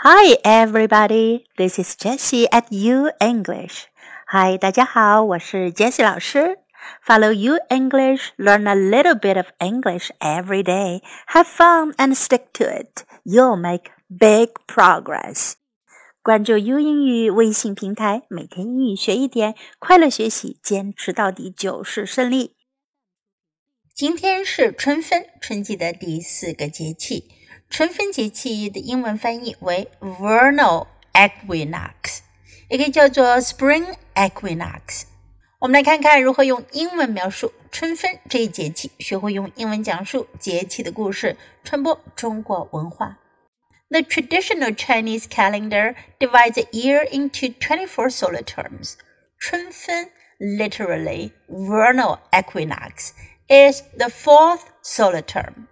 Hi, everybody. This is Jessie at U English. Hi, 大家好，我是 Jessie 老师。Follow U English, learn a little bit of English every day. Have fun and stick to it. You'll make big progress. 关注 U 英语微信平台，每天英语学一点，快乐学习，坚持到底就是胜利。今天是春分，春季的第四个节气。 春分节气的英文翻译为 Vernal Equinox，也可以叫做 Spring Equinox。我们来看看如何用英文描述春分这一节气，学会用英文讲述节气的故事，传播中国文化。The traditional Chinese calendar divides a year into 24 solar terms. 春分 literally vernal equinox is the fourth solar term.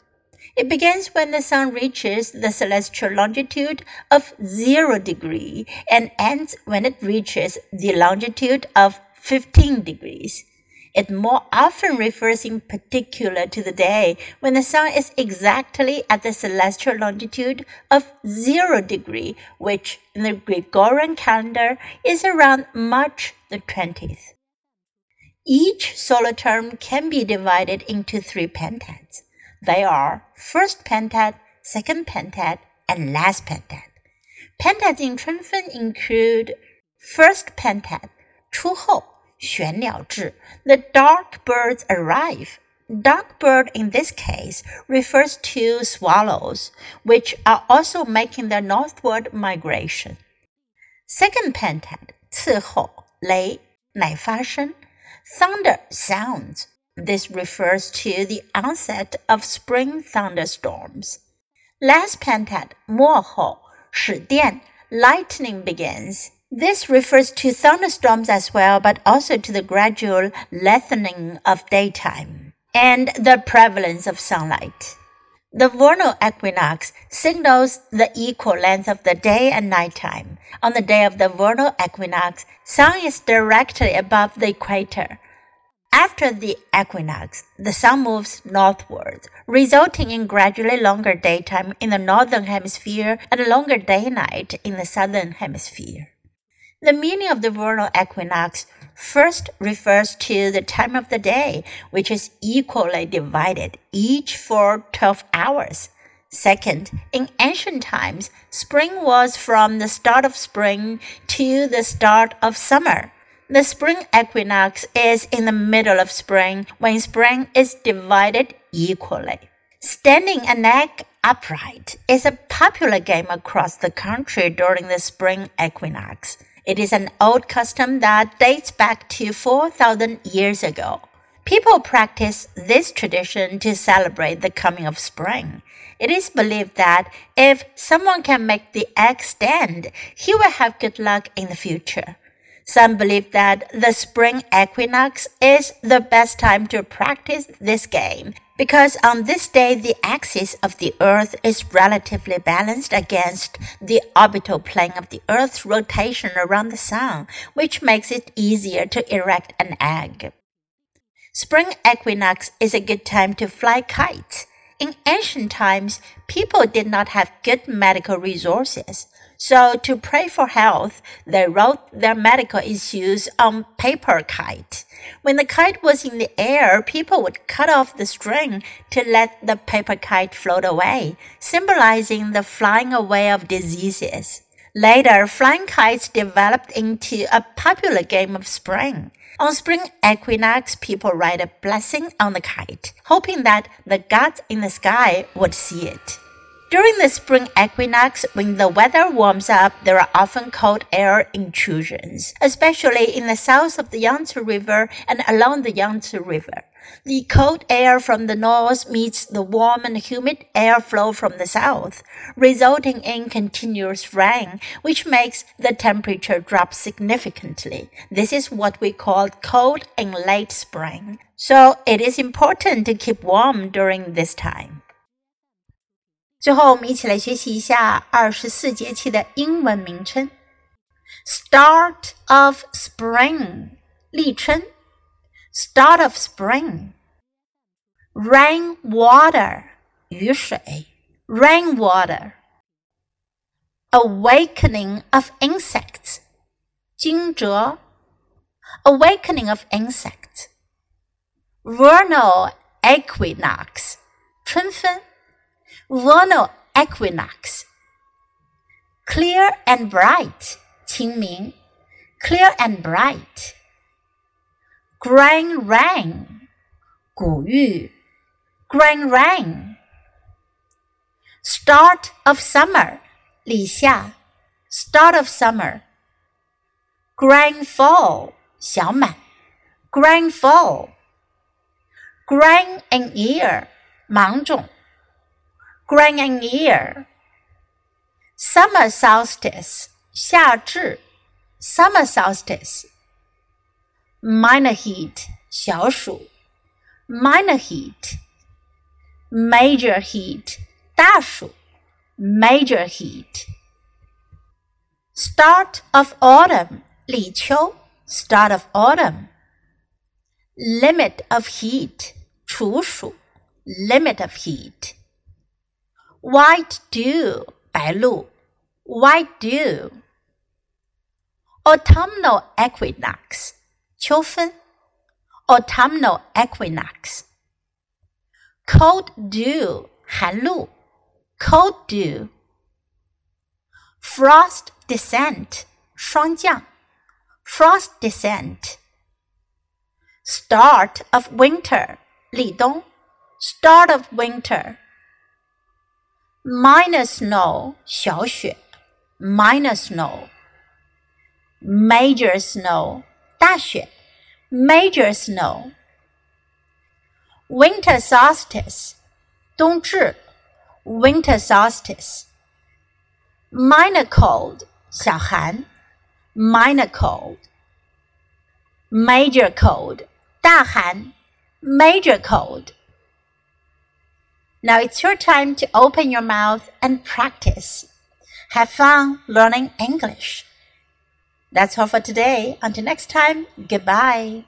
It begins when the sun reaches the celestial longitude of 0 degree and ends when it reaches the longitude of 15 degrees. It more often refers in particular to the day when the sun is exactly at the celestial longitude of 0 degree, which in the Gregorian calendar is around March the 20th. Each solar term can be divided into three pentads. They are first pentad, second pentad, and last pentad. Pentads in Chunfen include first pentad, 初候玄鸟至, the dark birds arrive. Dark bird in this case refers to swallows, which are also making their northward migration. Second pentad, thunder sounds this refers to the onset of spring thunderstorms. Less pentad, 末候，始电, lightning begins. This refers to thunderstorms as well, but also to the gradual lengthening of daytime and the prevalence of sunlight. The vernal equinox signals the equal length of the day and nighttime. On the day of the vernal equinox, sun is directly above the equator. After the equinox, the sun moves northward, resulting in gradually longer daytime in the northern hemisphere and longer day night in the southern hemisphere. The meaning of the vernal equinox first refers to the time of the day, which is equally divided, each for 12 hours. Second, in ancient times, spring was from the start of spring to the start of summer. The spring equinox is in the middle of spring when spring is divided equally. Standing a neck upright is a popular game across the country during the spring equinox. It is an old custom that dates back to 4,000 years ago. People practice this tradition to celebrate the coming of spring. It is believed that if someone can make the egg stand, he will have good luck in the future. Some believe that the spring equinox is the best time to practice this game because on this day the axis of the earth is relatively balanced against the orbital plane of the earth's rotation around the sun, which makes it easier to erect an egg. Spring equinox is a good time to fly kites. In ancient times, people did not have good medical resources. So to pray for health, they wrote their medical issues on paper kite. When the kite was in the air, people would cut off the string to let the paper kite float away, symbolizing the flying away of diseases. Later, flying kites developed into a popular game of spring. On spring equinox, people write a blessing on the kite, hoping that the gods in the sky would see it. During the spring equinox, when the weather warms up, there are often cold air intrusions, especially in the south of the Yangtze River and along the Yangtze River. The cold air from the north meets the warm and humid airflow from the south, resulting in continuous rain, which makes the temperature drop significantly. This is what we call cold in late spring. So it is important to keep warm during this time. 最后，我们一起来学习一下二十四节气的英文名称：Start of Spring，立春；Start of Spring，Rain Water，雨水；Rain Water。 awakening of insects. 惊蛰 awakening of insects. Vernal equinox. 春分 vernal equinox. Clear and bright, 清明. Clear and bright. Grain rain, 谷雨. Grain rain. Start of summer, 立夏. Start of summer. Grain full, 小满. Grain full. Grain in ear, 芒种。grain and ear. Summer solstice 夏至 summer solstice. Minor heat 小暑 minor heat. Major heat 大暑 major heat. Start of autumn 立秋 start of autumn. Limit of heat 处暑 limit of heat. White dew 白露 white dew. Autumnal equinox 秋分 autumnal equinox. Cold dew 寒露 cold dew. Frost descent 霜降 frost descent. Start of winter 立冬 start of winter. minor snow 小雪，minor snow。major snow 大雪，major snow。winter solstice 冬至，winter solstice。minor cold 小寒，minor cold。major cold 大寒，major cold。Now it's your time to open your mouth and practice. Have fun learning English. That's all for today. Until next time, goodbye.